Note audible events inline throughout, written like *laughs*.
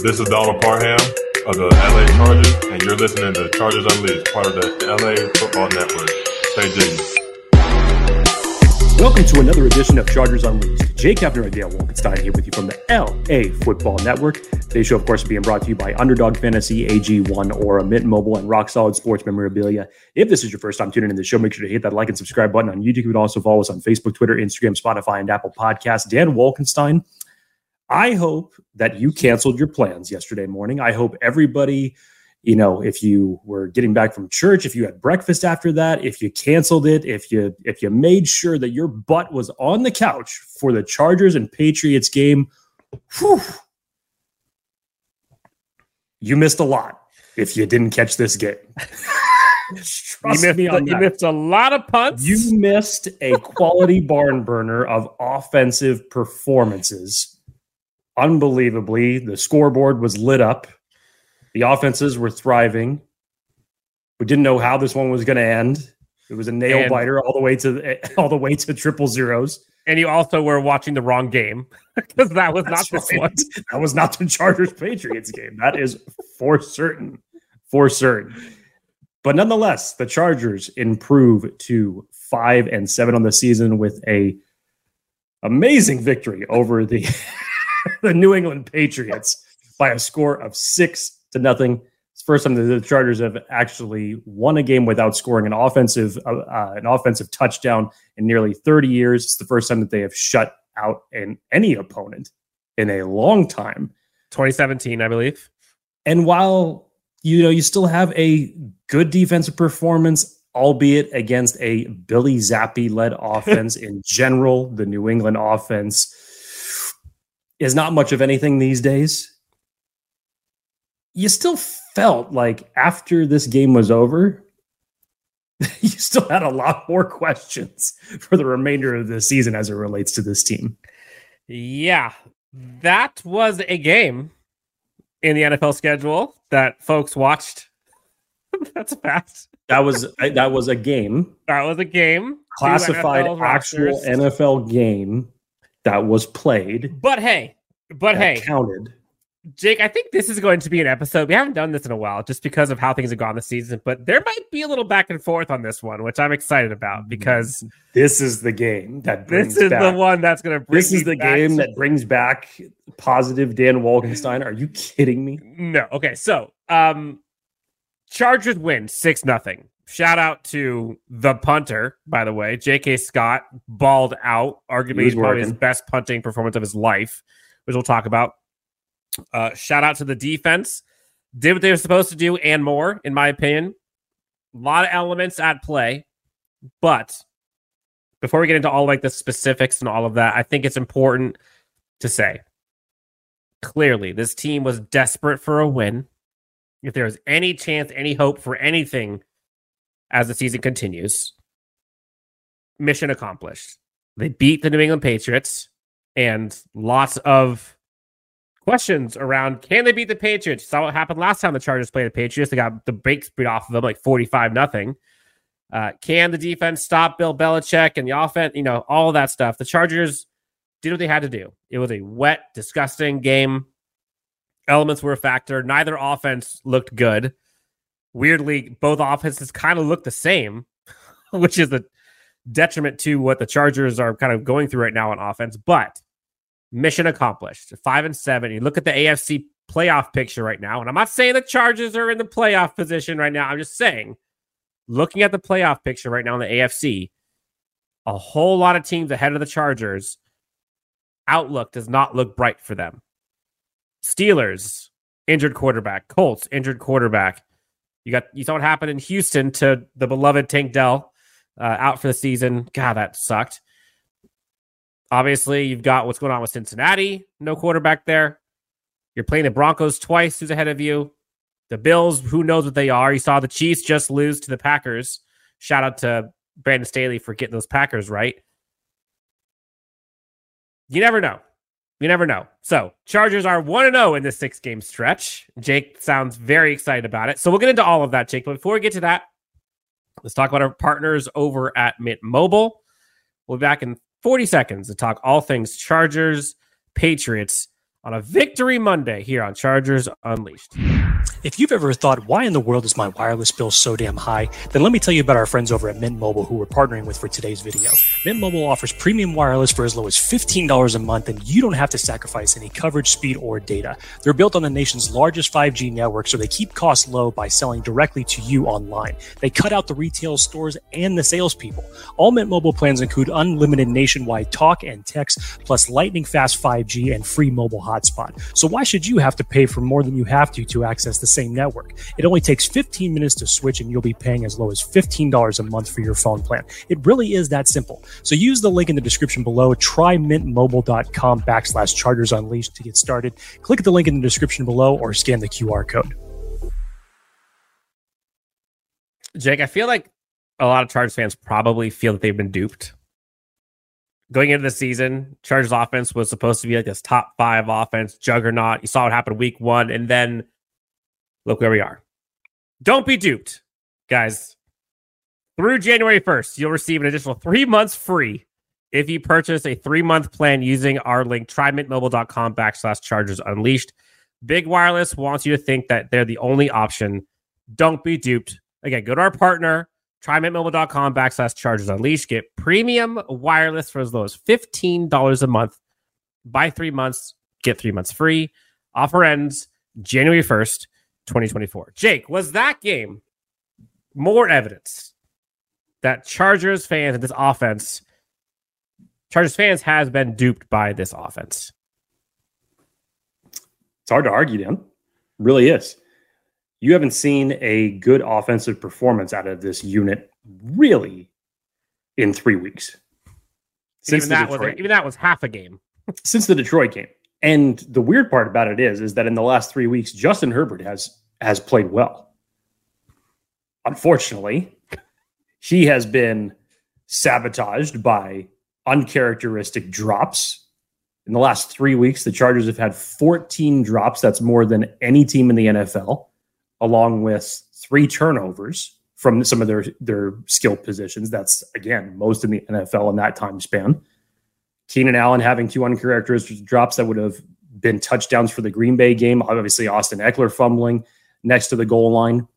This is Donald Parham of the LA Chargers, and you're listening to Chargers Unleashed, part of the LA Football Network. Stay jiggy. Welcome to another edition of Chargers Unleashed. Jake Hefner and Dan Wolkenstein here with you from the LA Football Network. Today's show, of course, being brought to you by Underdog Fantasy, AG1, Aura, Mint Mobile, and Rock Solid Sports Memorabilia. If this is your first time tuning in to the show, make sure to hit that like and subscribe button on YouTube. You can also follow us on Facebook, Twitter, Instagram, Spotify, and Apple Podcasts. Dan Wolkenstein, I hope that you canceled your plans yesterday morning. I hope everybody you know if you were getting back from church if you had breakfast after that if you canceled it if you if you made sure that your butt was on the couch for the chargers and patriots game whew, you missed a lot if you didn't catch this game *laughs* Trust you missed, me on you missed a lot of punts. You missed a quality barn burner of offensive performances. Unbelievably, the scoreboard was lit up the offenses were thriving. We didn't know how this one was going to end. It was a nail and, biter all the way to *laughs* all the way to triple zeros. And you also were watching the wrong game *laughs* because that was That's not this right. one. *laughs* That was not the Chargers Patriots game. That is for certain, for certain. But nonetheless, the Chargers improve to five and seven on the season with a amazing victory over the *laughs* the New England Patriots by a score of six to nothing. It's the first time that the Chargers have actually won a game without scoring an offensive uh, uh, an offensive touchdown in nearly 30 years. It's the first time that they have shut out an any opponent in a long time. 2017, I believe. And while you know you still have a good defensive performance, albeit against a Billy Zappe led *laughs* offense in general, the New England offense is not much of anything these days you still felt like after this game was over, *laughs* you still had a lot more questions for the remainder of the season as it relates to this team. Yeah, that was a game in the NFL schedule that folks watched. *laughs* That's fast. That was that was a game. That was a game. Classified NFL actual rosters. NFL game that was played. But hey, but hey, counted. Jake, I think this is going to be an episode. We haven't done this in a while just because of how things have gone this season, but there might be a little back and forth on this one, which I'm excited about because this is the game that this is back, the one that's going to This is the game to- that brings back positive Dan Wolkenstein. Are you kidding me? *laughs* No. Okay. So, um, Chargers win 6 nothing. Shout out to the punter, by the way. J.K. Scott balled out, arguably probably his best punting performance of his life, which we'll talk about. Uh, shout out to the defense. Did what they were supposed to do and more, in my opinion. A lot of elements at play. But before we get into all like the specifics and all of that, I think it's important to say clearly this team was desperate for a win. If there was any chance, any hope for anything as the season continues, mission accomplished. They beat the New England Patriots and lots of questions around can they beat the Patriots? Saw what happened last time the Chargers played the Patriots. They got the brakes beat off of them like 45 nothing. Uh, can the defense stop Bill Belichick and the offense? You know, all that stuff. The Chargers did what they had to do. It was a wet, disgusting game. Elements were a factor. Neither offense looked good. Weirdly, both offenses kind of look the same, *laughs* which is a detriment to what the Chargers are kind of going through right now on offense. But mission accomplished. Five and seven. You look at the AFC playoff picture right now, and I'm not saying the Chargers are in the playoff position right now. I'm just saying, looking at the playoff picture right now in the AFC, a whole lot of teams ahead of the Chargers. Outlook does not look bright for them. Steelers, injured quarterback. Colts, injured quarterback. You got you saw what happened in Houston to the beloved Tank Dell uh, out for the season. God, that sucked. Obviously, you've got what's going on with Cincinnati, no quarterback there. You're playing the Broncos twice, who's ahead of you. The Bills, who knows what they are. You saw the Chiefs just lose to the Packers. Shout out to Brandon Staley for getting those Packers right. You never know. You never know. So, Chargers are 1 0 in this six game stretch. Jake sounds very excited about it. So, we'll get into all of that, Jake. But before we get to that, let's talk about our partners over at Mint Mobile. We'll be back in 40 seconds to talk all things Chargers, Patriots on a victory Monday here on Chargers Unleashed. If you've ever thought, why in the world is my wireless bill so damn high? Then let me tell you about our friends over at Mint Mobile who we're partnering with for today's video. Mint Mobile offers premium wireless for as low as $15 a month, and you don't have to sacrifice any coverage, speed, or data. They're built on the nation's largest 5G network, so they keep costs low by selling directly to you online. They cut out the retail stores and the salespeople. All Mint Mobile plans include unlimited nationwide talk and text, plus lightning fast 5G and free mobile hotspot. So why should you have to pay for more than you have to to access the same network. It only takes 15 minutes to switch, and you'll be paying as low as $15 a month for your phone plan. It really is that simple. So use the link in the description below. Try mintmobile.com backslash chargers unleashed to get started. Click the link in the description below or scan the QR code. Jake, I feel like a lot of Chargers fans probably feel that they've been duped. Going into the season, Chargers offense was supposed to be like this top five offense juggernaut. You saw what happened week one, and then look where we are. Don't be duped, guys. Through January 1st, you'll receive an additional three months free if you purchase a three month plan using our link, trymintmobile.com backslash chargers unleashed. Big Wireless wants you to think that they're the only option. Don't be duped. Again, go to our partner, trymintmobile.com backslash chargers unleashed. Get premium wireless for as low as $15 a month. Buy three months, get three months free. Offer ends January 1st. 2024. Jake, was that game more evidence that Chargers fans and this offense, Chargers fans has been duped by this offense? It's hard to argue, Dan. Really is. You haven't seen a good offensive performance out of this unit really in three weeks. Since even that was even that was half a game. since the Detroit game. And the weird part about it is, is that in the last three weeks, Justin Herbert has has played well. Unfortunately, he has been sabotaged by uncharacteristic drops. In the last three weeks, the Chargers have had 14 drops. That's more than any team in the NFL, along with three turnovers from some of their, their skill positions. That's, again, most in the NFL in that time span. Keenan Allen having two uncharacteristic drops that would have been touchdowns for the Green Bay game. Obviously, Austin Ekeler fumbling next to the goal line.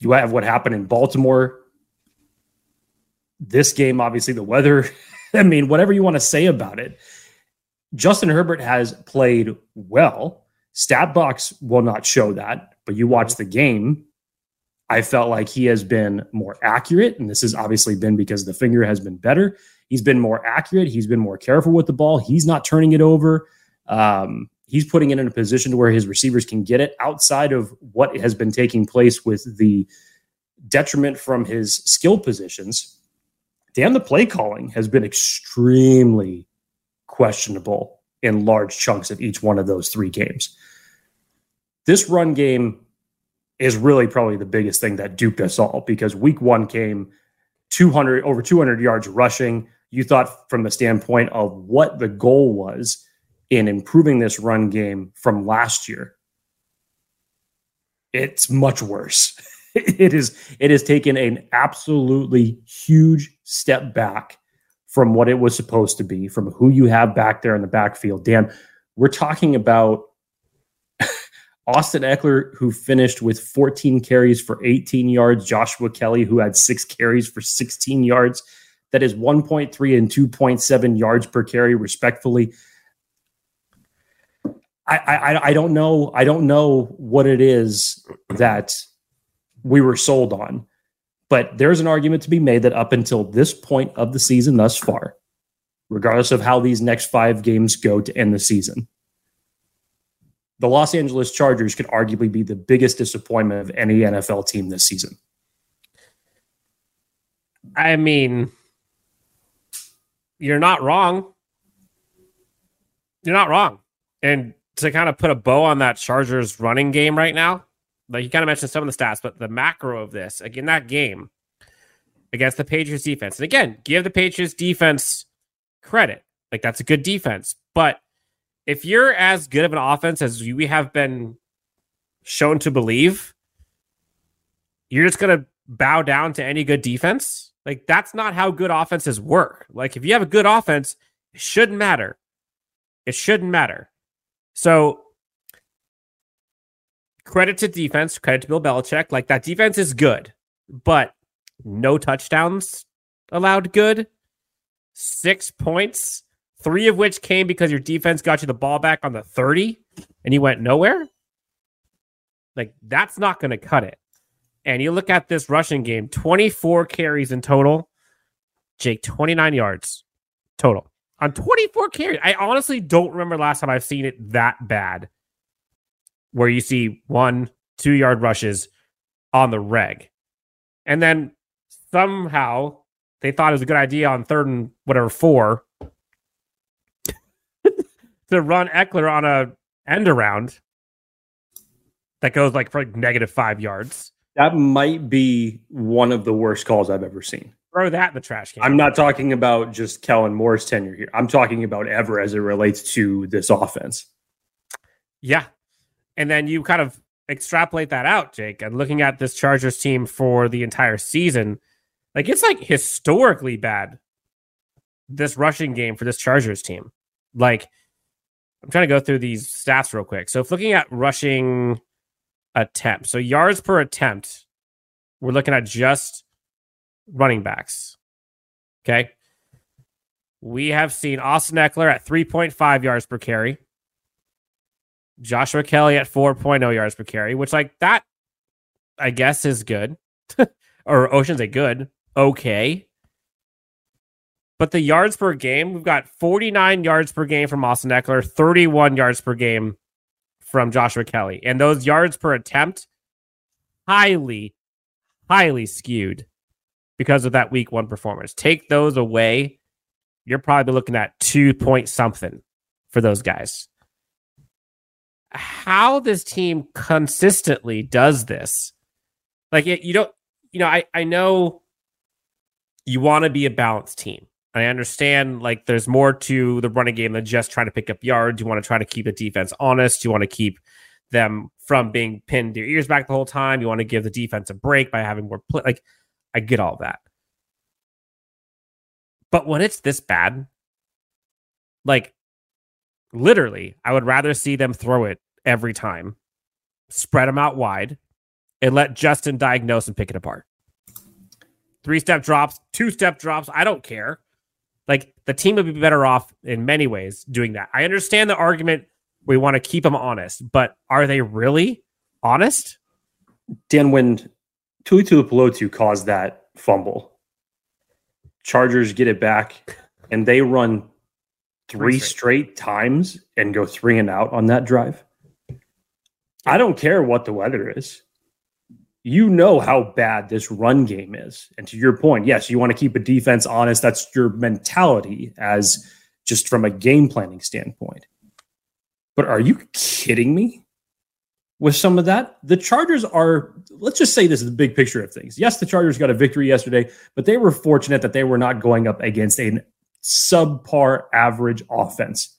You have what happened in Baltimore. This game, obviously, the weather. *laughs* I mean, whatever you want to say about it, Justin Herbert has played well. Statbox will not show that, but you watch the game. I felt like he has been more accurate, and this has obviously been because the finger has been better. He's been more accurate. He's been more careful with the ball. He's not turning it over. Um, he's putting it in a position to where his receivers can get it outside of what has been taking place with the detriment from his skill positions. Damn, the play calling has been extremely questionable in large chunks of each one of those three games. This run game is really probably the biggest thing that duped us all because week one came 200 over 200 yards rushing. You thought from the standpoint of what the goal was in improving this run game from last year, it's much worse. *laughs* it is it has taken an absolutely huge step back from what it was supposed to be, from who you have back there in the backfield. Dan, we're talking about *laughs* Austin Ekeler, who finished with 14 carries for 18 yards, Joshua Kelley, who had six carries for 16 yards. That is 1.3 and 2.7 yards per carry, respectfully. I, I I don't know I don't know what it is that we were sold on, but there's an argument to be made that up until this point of the season thus far, regardless of how these next five games go to end the season, the Los Angeles Chargers could arguably be the biggest disappointment of any NFL team this season. I mean, you're not wrong. You're not wrong. And to kind of put a bow on that Chargers running game right now, like you kind of mentioned some of the stats, but the macro of this, again, that game against the Patriots defense. And again, give the Patriots defense credit. Like that's a good defense. But if you're as good of an offense as we have been shown to believe, you're just going to bow down to any good defense. Like that's not how good offenses work. Like if you have a good offense, it shouldn't matter It shouldn't matter. So credit to defense, credit to Bill Belichick. Like that defense is good, but no touchdowns allowed good. Six points, three of which came because your defense got you the ball back on the 30 and you went nowhere. Like that's not going to cut it. And you look at this rushing game 24 carries in total. Jake, 29 yards total on 24 carries. I honestly don't remember last time I've seen it that bad where you see one, two yard rushes on the reg. And then somehow they thought it was a good idea on third and whatever four *laughs* to run Ekeler on a end around that goes like for like negative five yards. That might be one of the worst calls I've ever seen. Throw that in the trash can. I'm not talking about just Kellen Moore's tenure here. I'm talking about ever as it relates to this offense. Yeah. And then you kind of extrapolate that out, Jake, and looking at this Chargers team for the entire season, like it's like historically bad. This rushing game for this Chargers team. Like, I'm trying to go through these stats real quick. So, if looking at rushing attempt. So yards per attempt, we're looking at just running backs. Okay. We have seen Austin Ekeler at 3.5 yards per carry. Joshua Kelley at 4.0 yards per carry, which like that I guess is good. *laughs* or Ocean's a good. Okay. But the yards per game, we've got 49 yards per game from Austin Ekeler, 31 yards per game from Joshua Kelley. And those yards per attempt, highly, highly skewed because of that week one performance. Take those away, you're probably looking at two point something for those guys. How this team consistently does this, like it, you don't, you know, I, I know you want to be a balanced team. I understand like there's more to the running game than just trying to pick up yards. You want to try to keep the defense honest. You want to keep them from being pinned their ears back the whole time. You want to give the defense a break by having more play. Like I get all that. But when it's this bad, like literally, I would rather see them throw it every time, spread them out wide, and let Justin diagnose and pick it apart. Three step drops, two step drops. I don't care. Like the team would be better off in many ways doing that. I understand the argument we want to keep them honest, but are they really honest? Dan, when Tuli Tuipulotu caused that fumble, Chargers get it back and they run three straight times and go three and out on that drive. I don't care what the weather is you know how bad this run game is. And to your point, yes, you want to keep a defense honest. That's your mentality as just from a game planning standpoint. But are you kidding me with some of that? The Chargers are, let's just say this is the big picture of things. Yes, the Chargers got a victory yesterday, but they were fortunate that they were not going up against a subpar average offense.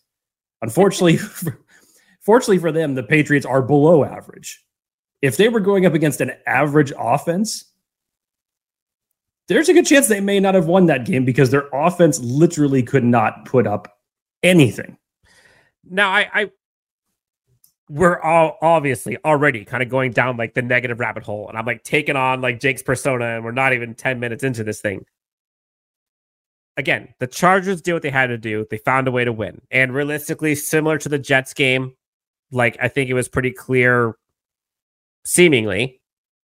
Unfortunately, *laughs* fortunately for them, the Patriots are below average if they were going up against an average offense, there's a good chance they may not have won that game because their offense literally could not put up anything. Now, I, I we're all obviously already kind of going down like the negative rabbit hole, and I'm like taking on like Jake's persona, and we're not even 10 minutes into this thing. Again, the Chargers did what they had to do. They found a way to win. And realistically, similar to the Jets game, like I think it was pretty clear seemingly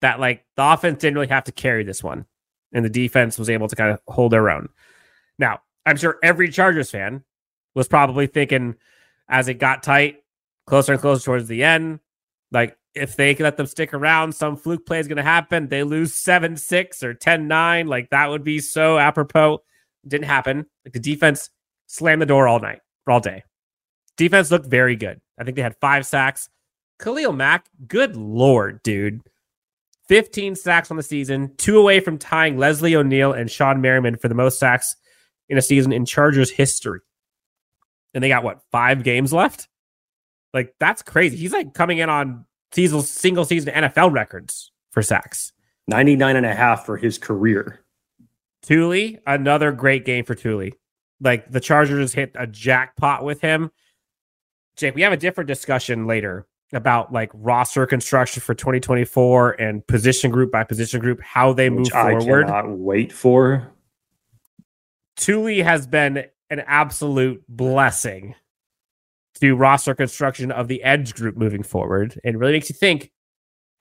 that like the offense didn't really have to carry this one and the defense was able to kind of hold their own. Now, I'm sure every Chargers fan was probably thinking as it got tight, closer and closer towards the end, like if they let them stick around, some fluke play is going to happen. They lose 7 6 or 10 9. Like that would be so apropos. Didn't happen. Like the defense slammed the door all night, all day. Defense looked very good. I think they had five sacks. Khalil Mack, good lord, dude. 15 sacks on the season, two away from tying Leslie O'Neal and Shawne Merriman for the most sacks in a season in Chargers history. And they got what, five games left? Like, that's crazy. He's like coming in on season, single season NFL records for sacks 99 and a half for his career. Tuli, another great game for Tuli. Like, the Chargers hit a jackpot with him Jake, we have a different discussion later about like roster construction for 2024 and position group by position group, how they Which move I forward. I cannot wait for. Tuli has been an absolute blessing to roster construction of the edge group moving forward and really makes you think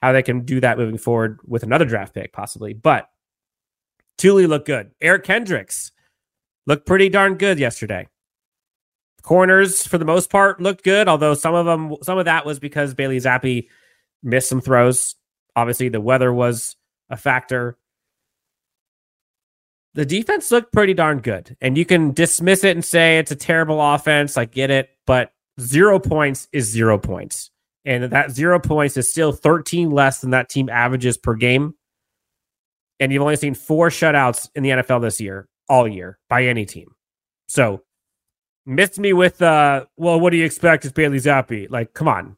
how they can do that moving forward with another draft pick possibly. But Tuli looked good. Eric Kendricks looked pretty darn good yesterday. Corners, for the most part, looked good, although some of them, some of that was because Bailey Zappe missed some throws. Obviously, the weather was a factor. The defense looked pretty darn good, and you can dismiss it and say it's a terrible offense. I get it, but zero points is zero points, and that zero points is still 13 less than that team averages per game. And you've only seen four shutouts in the NFL this year, all year, by any team. So missed me with uh well what do you expect is bailey zappe like come on.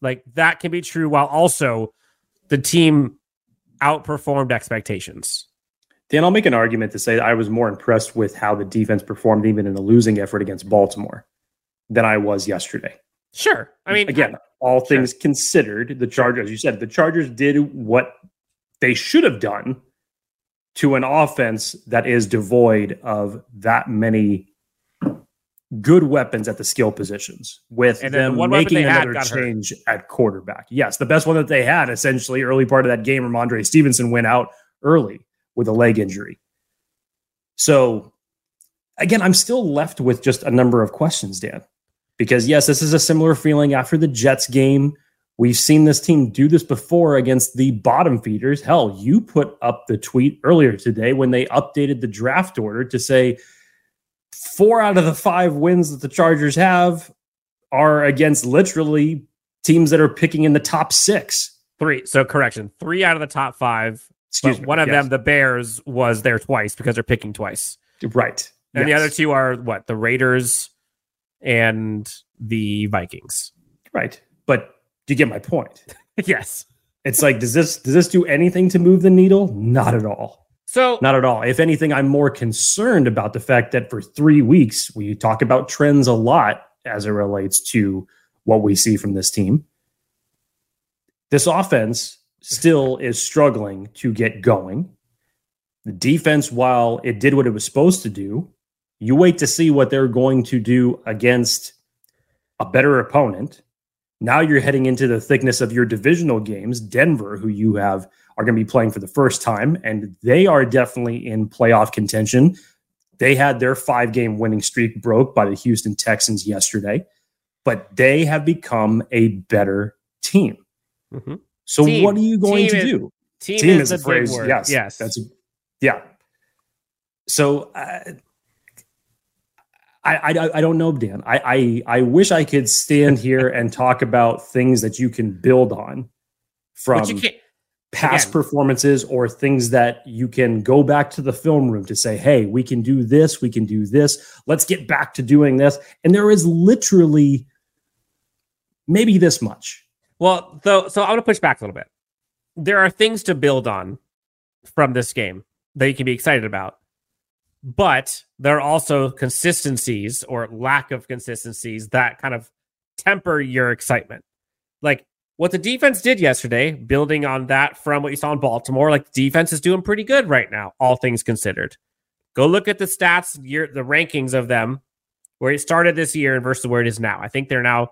Like that can be true while also the team outperformed expectations. Dan i'll make an argument to say that i was more impressed with how the defense performed even in the losing effort against baltimore than i was yesterday. Sure. I mean again all sure. things considered the chargers as you said the chargers did what they should have done to an offense that is devoid of that many good weapons at the skill positions with and them making another change hurt. at quarterback. Yes, the best one that they had essentially early part of that game, Rhamondre Stevenson went out early with a leg injury. So again, I'm still left with just a number of questions, Dan. Because yes, this is a similar feeling after the Jets game. We've seen this team do this before against the bottom feeders. Hell, you put up the tweet earlier today when they updated the draft order to say four out of the five wins that the Chargers have are against literally teams that are picking in the top six. Three. So correction. Three out of the top five. Excuse me. One of yes. them, the Bears, was there twice because they're picking twice. Right. And yes. the other two are what? The Raiders and the Vikings. Right. But do you get my point? *laughs* yes. It's like, does this does this do anything to move the needle? Not at all. So, not at all. If anything, I'm more concerned about the fact that for three weeks, we talk about trends a lot as it relates to what we see from this team. This offense still is struggling to get going. The defense, while it did what it was supposed to do, you wait to see what they're going to do against a better opponent. Now you're heading into the thickness of your divisional games, Denver, who you have are going to be playing for the first time, and they are definitely in playoff contention. They had their five game winning streak broke by the Houston Texans yesterday, but they have become a better team. Mm-hmm. So, team. what are you going team to is, do? Team, team is, is a phrase. Word. Yes. Yes. That's a, yeah. So, uh, I, I, I don't know, Dan. I, I I wish I could stand here and talk about things that you can build on from past Again. performances or things that you can go back to the film room to say, hey, we can do this, we can do this, let's get back to doing this. And there is literally maybe this much. Well, so so I want to push back a little bit. There are things to build on from this game that you can be excited about. But there are also consistencies or lack of consistencies that kind of temper your excitement. Like what the defense did yesterday, building on that from what you saw in Baltimore, like defense is doing pretty good right now, all things considered. Go look at the stats, year, the rankings of them, where it started this year and versus where it is now. I think they're now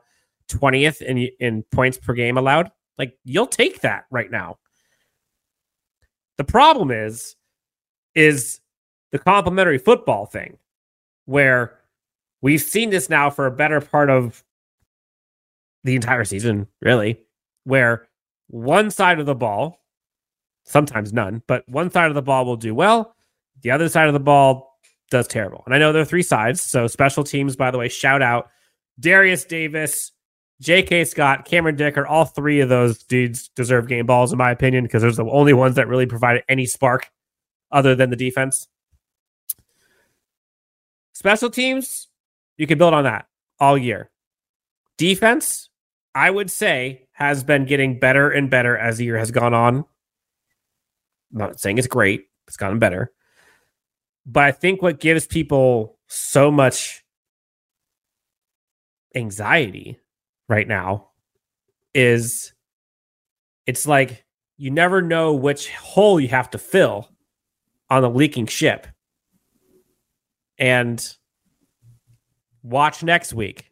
20th in in points per game allowed. Like you'll take that right now. The problem is, is the complementary football thing, where we've seen this now for a better part of the entire season, really where one side of the ball, sometimes none, but one side of the ball will do well, the other side of the ball does terrible. And I know there are three sides. So special teams, by the way, shout out Darius Davis, J.K. Scott, Cameron Dicker. All three of those dudes deserve game balls, in my opinion, because they're the only ones that really provided any spark other than the defense. Special teams, you can build on that all year. Defense, I would say has been getting better and better as the year has gone on. I'm not saying it's great, it's gotten better. But I think what gives people so much anxiety right now is it's like you never know which hole you have to fill on the leaking ship. And watch next week.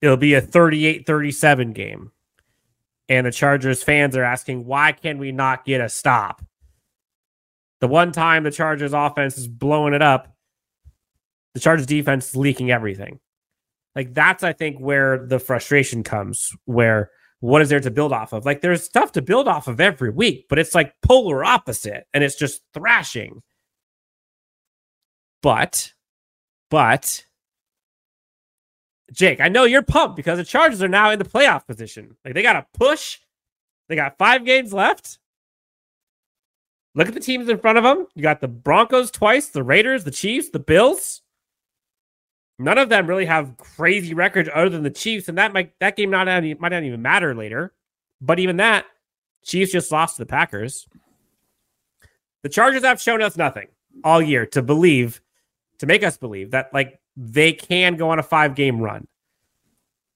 It'll be a 38 37 game. And the Chargers fans are asking, why can we not get a stop? The one time the Chargers offense is blowing it up, the Chargers defense is leaking everything. Like that's I think where the frustration comes, where what is there to build off of? Like there's stuff to build off of every week, but it's like polar opposite and it's just thrashing. But but Jake, I know you're pumped because the Chargers are now in the playoff position. Like they got to push. They got 5 games left. Look at the teams in front of them. You got the Broncos twice, the Raiders, the Chiefs, the Bills. None of them really have crazy records other than the Chiefs, and that might that game not might not even matter later. But even that, Chiefs just lost to the Packers. The Chargers have shown us nothing all year to believe, to make us believe that like they can go on a five game run.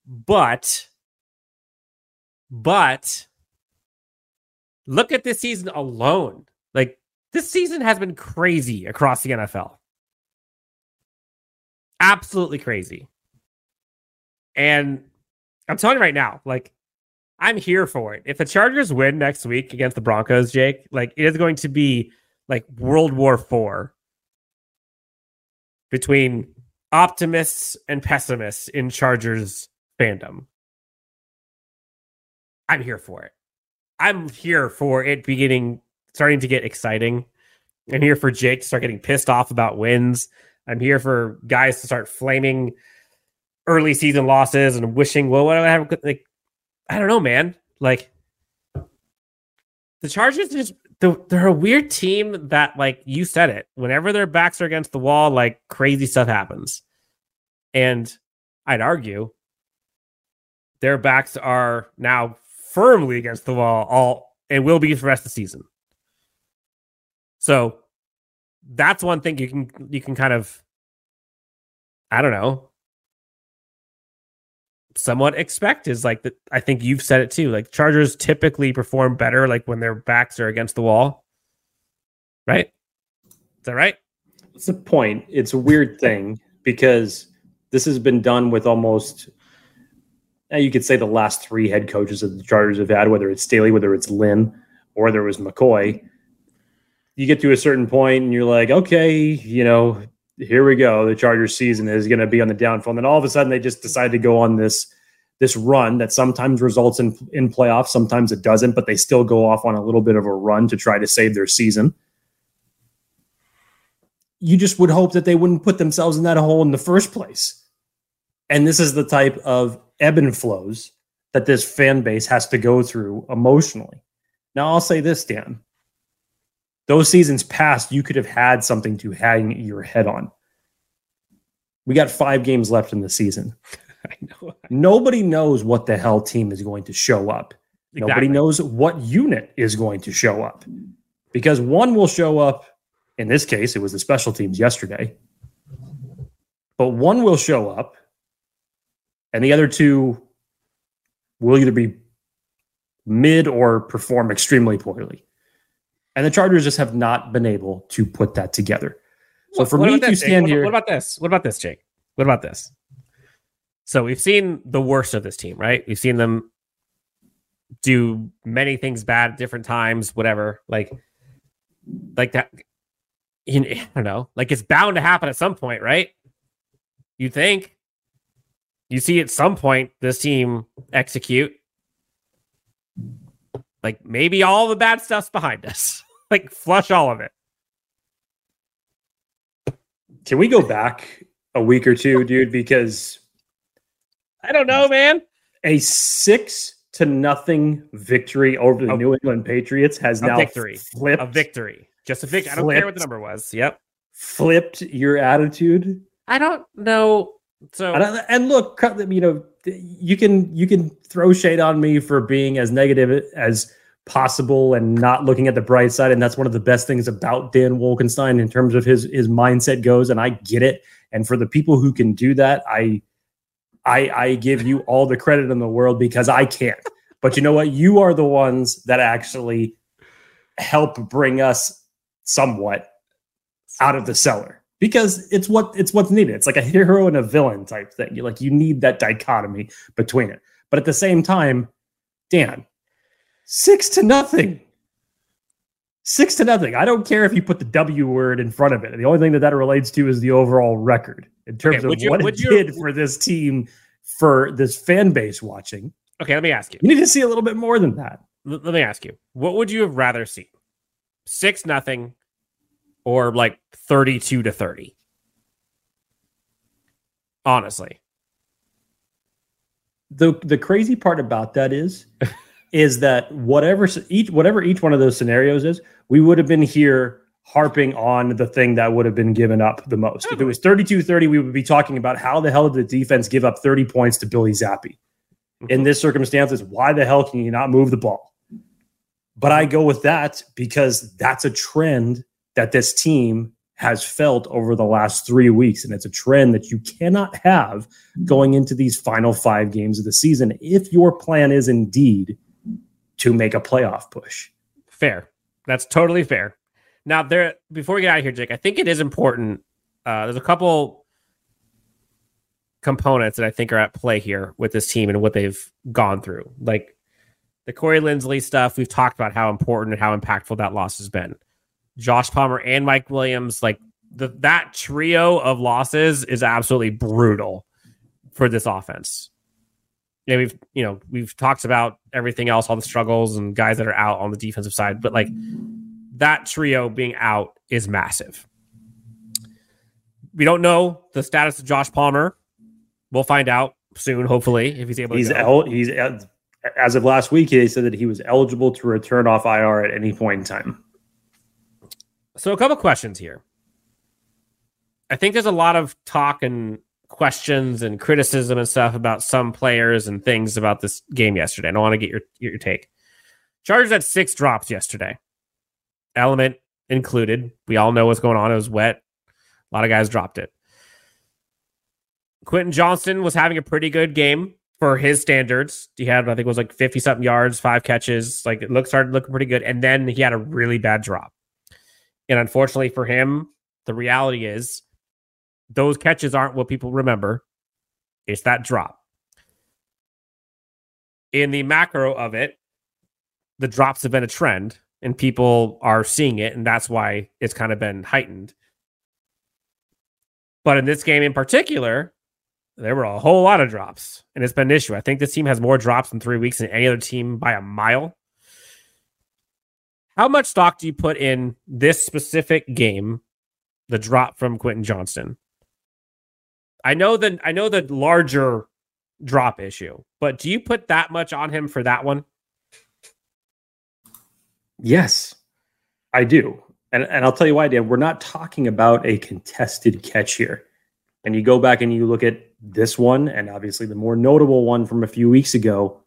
But, but look at this season alone. Like this season has been crazy across the NFL absolutely crazy. And I'm telling you right now, like I'm here for it. If the Chargers win next week against the Broncos, Jake, like it is going to be like World War Four between optimists and pessimists in Chargers fandom. I'm here for it. I'm here for it beginning starting to get exciting. I'm here for Jake to start getting pissed off about wins. I'm here for guys to start flaming early season losses and wishing, well, what do I have? Like, I don't know, man. Like, the Chargers just they're a weird team that, like you said it, whenever their backs are against the wall, like crazy stuff happens. And I'd argue their backs are now firmly against the wall all and will be for the rest of the season. So that's one thing you can you can kind of I don't know somewhat expect is like that I think you've said it too. Like Chargers typically perform better like when their backs are against the wall. Right? Is that right? That's the point. It's a weird thing because this has been done with almost now. you could say the last three head coaches that the Chargers have had, whether it's Staley, whether it's Lynn, or there was McCoy you get to a certain point and you're like, okay, you know, here we go. The Chargers season is going to be on the downfall. And then all of a sudden they just decide to go on this this run that sometimes results in in playoffs, sometimes it doesn't, but they still go off on a little bit of a run to try to save their season. You just would hope that they wouldn't put themselves in that hole in the first place. And this is the type of ebb and flows that this fan base has to go through emotionally. Now I'll say this, Dan those seasons past, you could have had something to hang your head on. We got five games left in the season. *laughs* I know. Nobody knows what the hell team is going to show up. Exactly. Nobody knows what unit is going to show up because one will show up. In this case, it was the special teams yesterday, but one will show up, and the other two will either be mid or perform extremely poorly. And the Chargers just have not been able to put that together. So for what me to this, stand what, here. What about this? What about this, Jake? What about this? So we've seen the worst of this team, right? We've seen them do many things bad at different times, whatever. Like, like that. You know, *laughs* I don't know. Like it's bound to happen at some point, right? You think you see at some point this team execute like maybe all the bad stuff's behind us. *laughs* like flush all of it. Can we go back a week or two, dude? Because I don't know, man. A six to nothing victory over the a, New England Patriots has now victory. flipped. A victory. Just a victory. I don't care what the number was. Yep. Flipped your attitude. I don't know. So and, and look, you know, you can you can throw shade on me for being as negative as possible and not looking at the bright side and that's one of the best things about Dan Wolkenstein in terms of his his mindset goes and I get it and for the people who can do that I I, I give you all the credit in the world because I can't. But you know what? You are the ones that actually help bring us somewhat out of the cellar because it's what it's what's needed. It's like a hero and a villain type thing. You like you need that dichotomy between it. But at the same time, Dan, six to nothing. Six to nothing. I don't care if you put the W word in front of it. The only thing that that relates to is the overall record in terms okay, of you, what it you, did for this team, for this fan base watching. Okay, let me ask you. You need to see a little bit more than that. L- let me ask you. What would you have rather seen? Six nothing, or like thirty-two to thirty? Honestly, the the crazy part about that is *laughs* is that whatever each whatever each one of those scenarios is, we would have been here harping on the thing that would have been given up the most. If it was 32-30, we would be talking about how the hell did the defense give up 30 points to Billy Zappe? In this circumstances, why the hell can you not move the ball? But I go with that because that's a trend that this team has felt over the last three weeks. And it's a trend that you cannot have going into these final five games of the season if your plan is indeed to make a playoff push. Fair. That's totally fair. Now, there before we get out of here, Jake, I think it is important. Uh, there's a couple components that I think are at play here with this team and what they've gone through. Like the Corey Linsley stuff, we've talked about how important and how impactful that loss has been. Josh Palmer and Mike Williams, like the, that trio of losses is absolutely brutal for this offense we've you know we've talked about everything else, all the struggles and guys that are out on the defensive side, but like that trio being out is massive. We don't know the status of Josh Palmer. We'll find out soon, hopefully, if he's able. He's to el- he's as of last week. He said that he was eligible to return off IR at any point in time. So, a couple questions here. I think there's a lot of talk and questions and criticism and stuff about some players and things about this game yesterday. I want to get your your take. Chargers had six drops yesterday. Element included. We all know what's going on. It was wet. A lot of guys dropped it. Quentin Johnston was having a pretty good game for his standards. He had, I think, it was like 50 something yards, five catches. Like it looked started looking pretty good. And then he had a really bad drop. And unfortunately for him, the reality is those catches aren't what people remember. It's that drop. In the macro of it, the drops have been a trend and people are seeing it, and that's why it's kind of been heightened. But in this game in particular, there were a whole lot of drops, and it's been an issue. I think this team has more drops in three weeks than any other team by a mile. How much stock do you put in this specific game, the drop from Quentin Johnston? I know the I know the larger drop issue, but do you put that much on him for that one? Yes, I do. And and I'll tell you why, Dan. We're not talking about a contested catch here. And you go back and you look at this one, and obviously the more notable one from a few weeks ago.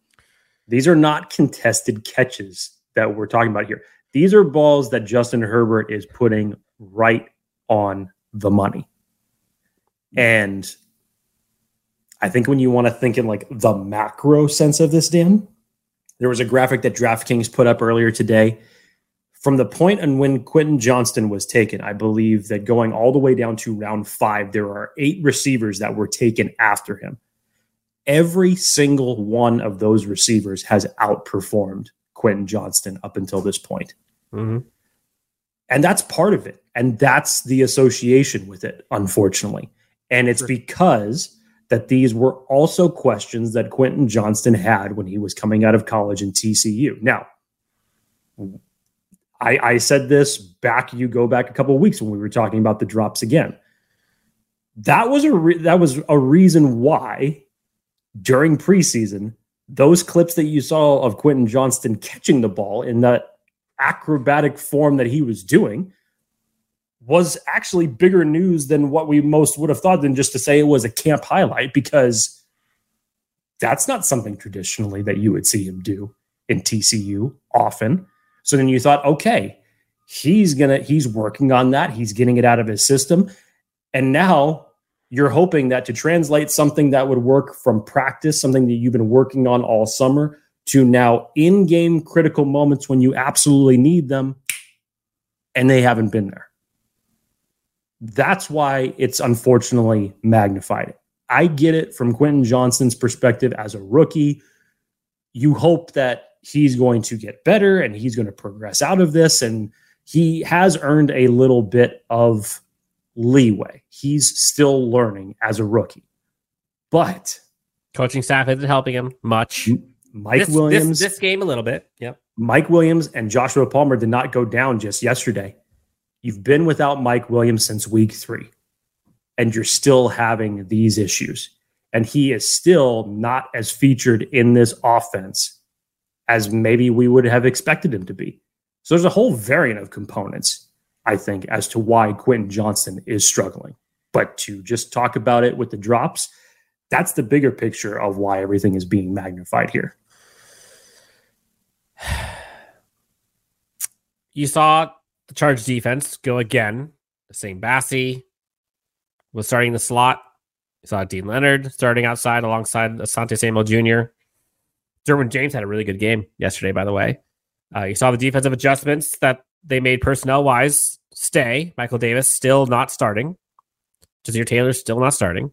These are not contested catches that we're talking about here. These are balls that Justin Herbert is putting right on the money. And I think when you want to think in like the macro sense of this, Dan, there was a graphic that DraftKings put up earlier today. From the point on when Quentin Johnston was taken, I believe that going all the way down to round five, there are eight receivers that were taken after him. Every single one of those receivers has outperformed Quentin Johnston up until this point. Mm-hmm. And that's part of it. And that's the association with it, unfortunately. And it's because that these were also questions that Quentin Johnston had when he was coming out of college in TCU. Now, I, I said this back. You go back a couple weeks when we were talking about the drops again. That was a re- that was a reason why during preseason those clips that you saw of Quentin Johnston catching the ball in that acrobatic form that he was doing was actually bigger news than what we most would have thought than just to say it was a camp highlight because that's not something traditionally that you would see him do in TCU often. So then you thought, okay, he's gonna he's working on that. He's getting it out of his system. And now you're hoping that to translate something that would work from practice, something that you've been working on all summer, to now in game critical moments when you absolutely need them, and they haven't been there. That's why it's unfortunately magnified. I get it from Quentin Johnston's perspective as a rookie. You hope that he's going to get better and he's going to progress out of this. And he has earned a little bit of leeway. He's still learning as a rookie. But coaching staff isn't helping him much. Mike this, Williams, this, this, game a little bit. Yep. Mike Williams and Joshua Palmer did not go down just yesterday. You've been without Mike Williams since week three, and you're still having these issues. And he is still not as featured in this offense as maybe we would have expected him to be. So there's a whole variant of components I think, as to why Quentin Johnston is struggling. But to just talk about it with the drops, that's the bigger picture of why everything is being magnified here. *sighs* You saw the charge defense go again. Essang Bassey was starting the slot. You saw Deane Leonard starting outside alongside Asante Samuel Jr. Derwin James had a really good game yesterday, by the way. Uh, you saw the defensive adjustments that they made personnel wise stay. Michael Davis still not starting. Ja'Sir Taylor still not starting.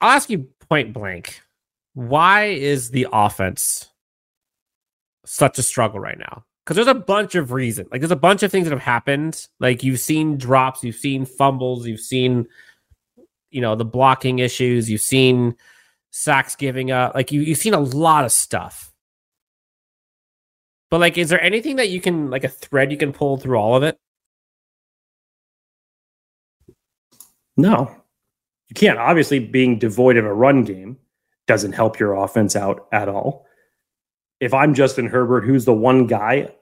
I'll ask you point blank why is the offense such a struggle right now? Because there's a bunch of reasons. Like, there's a bunch of things that have happened. Like, you've seen drops, you've seen fumbles, you've seen, you know, the blocking issues, you've seen sacks giving up. Like, you, you've seen a lot of stuff. But like, is there anything that you can like a thread you can pull through all of it? No, you can't. Obviously, being devoid of a run game doesn't help your offense out at all. If I'm Justin Herbert, who's the one guy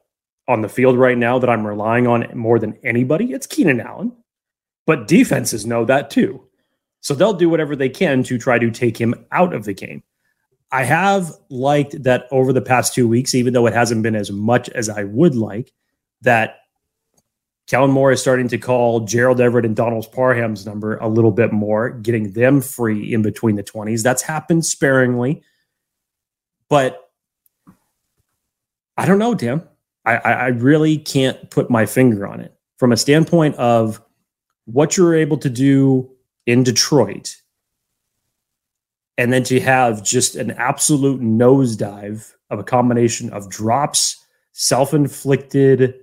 on the field right now that I'm relying on more than anybody, it's Keenan Allen. But defenses know that too. So they'll do whatever they can to try to take him out of the game. I have liked that over the past two weeks, even though it hasn't been as much as I would like, that Kellen Moore is starting to call Gerald Everett and Donald Parham's number a little bit more, getting them free in between the 20s. That's happened sparingly. But I don't know, Dan. I, I really can't put my finger on it. From a standpoint of what you're able to do in Detroit and then to have just an absolute nosedive of a combination of drops, self-inflicted,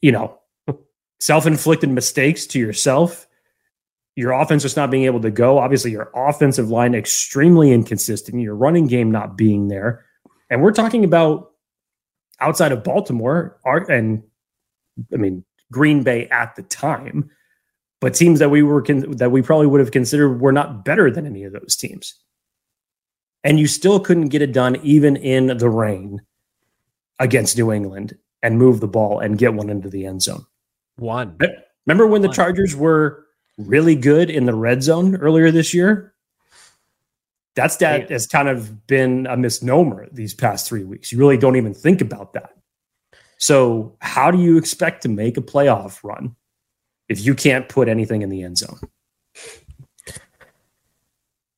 you know, self-inflicted mistakes to yourself. Your offense just not being able to go. Obviously, your offensive line extremely inconsistent. Your running game not being there, and we're talking about outside of Baltimore, and I mean Green Bay at the time but teams that we were that we probably would have considered were not better than any of those teams. And you still couldn't get it done even in the rain against New England and move the ball and get one into the end zone. One. Remember when one. the Chargers were really good in the red zone earlier this year? That's that has kind of been a misnomer these past three weeks. You really don't even think about that. So, how do you expect to make a playoff run if you can't put anything in the end zone.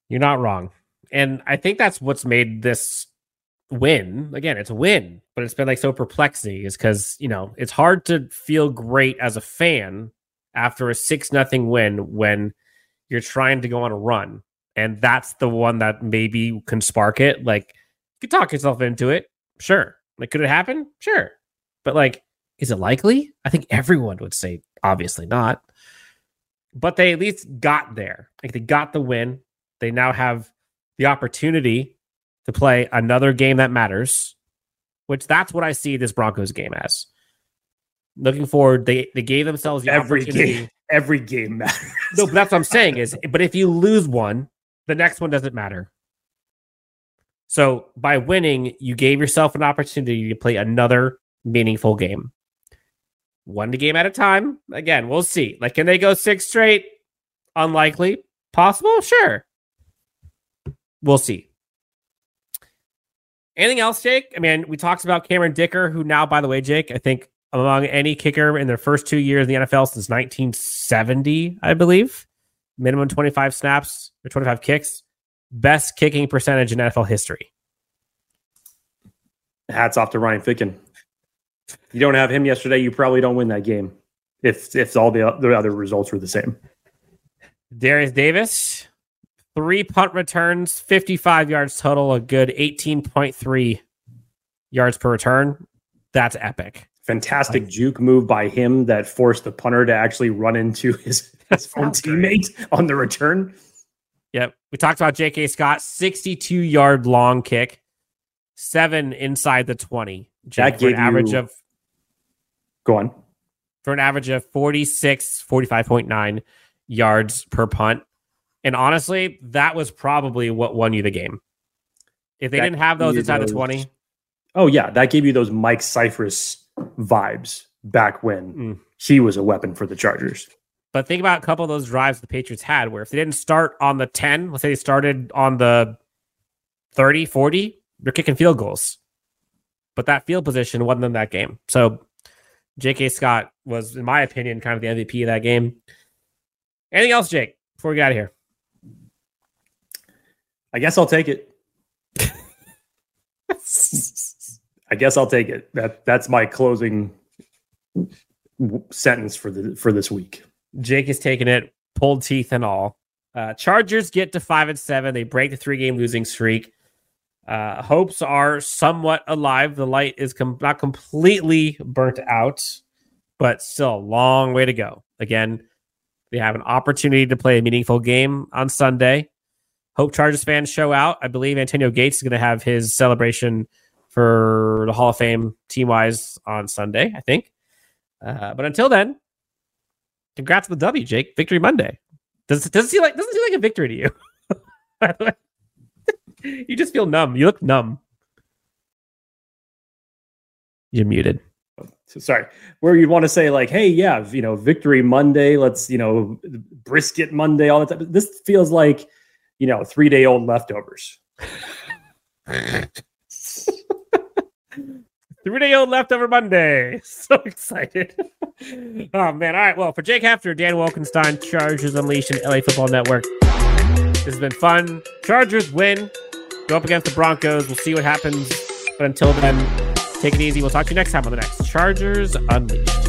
You're not wrong. And I think that's what's made this win. Again, it's a win, but it's been like so perplexing is because, you know, it's hard to feel great as a fan after a six nothing win when you're trying to go on a run. And that's the one that maybe can spark it. Like you could talk yourself into it. Sure. Like, could it happen? Sure. But like, is it likely? I think everyone would say obviously not. But they at least got there. Like they got the win. They now have the opportunity to play another game that matters, which that's what I see this Broncos game as. Looking forward, they they gave themselves the every opportunity. Game, every game matters. no, but that's what I'm saying is, *laughs* but if you lose one, the next one doesn't matter. So by winning, you gave yourself an opportunity to play another meaningful game one game at a time. Again, we'll see. Like, can they go six straight? Unlikely. Possible? Sure. We'll see. Anything else, Jake? I mean, we talked about Cameron Dicker, who now, by the way, Jake, I think among any kicker in their first two years in the NFL since 1970, I believe. Minimum 25 snaps or 25 kicks. Best kicking percentage in NFL history. Hats off to Ryan Ficken. You don't have him yesterday, you probably don't win that game. If if all the, the other results were the same. Derius Davis, three punt returns, 55 yards total, a good 18.3 yards per return. That's epic. Fantastic juke move by him that forced the punter to actually run into *laughs* his, his own teammate on the return. Yep. We talked about J.K. Scott, 62 yard long kick, seven inside the 20. Jake, that gave an average you... of. Go on. For an average of 46, 45.9 yards per punt. And honestly, that was probably what won you the game. If they that didn't have those inside those... the 20. Oh, yeah. That gave you those Mike Scifres vibes back when mm. he was a weapon for the Chargers. But think about a couple of those drives the Patriots had where if they didn't start on the 10, let's say they started on the 30, 40, they're kicking field goals. But that field position wasn't in that game. So J.K. Scott was, in my opinion, kind of the MVP of that game. Anything else, Jake, before we get out of here? I guess I'll take it. *laughs* I guess I'll take it. That that's my closing sentence for the for this week. Jake is taking it, pulled teeth and all. Uh, Chargers get to five and seven. They break the three game losing streak. Uh, hopes are somewhat alive. The light is com- not completely burnt out, but still a long way to go. Again, they have an opportunity to play a meaningful game on Sunday. Hope Chargers fans show out. I believe Antonio Gates is going to have his celebration for the Hall of Fame team wise on Sunday, I think. Uh, but until then, congrats on the W, Jake. Victory Monday. Does it seem like doesn't seem like a victory to you? *laughs* The you just feel numb. You look numb. You're muted. So sorry. Where you'd want to say like, "Hey, yeah, you know, Victory Monday. Let's you know, brisket Monday. All that. This feels like you know, three day old leftovers. *laughs* Three day old leftover Monday. *laughs* So excited. oh, man. All right. Well, for Jake Hefner, Dan Wolkenstein, Chargers Unleashed, and LA Football Network. This has been fun. Chargers win. Go up against the Broncos. We'll see what happens. But until then, take it easy. We'll talk to you next time on the next Chargers Unleashed.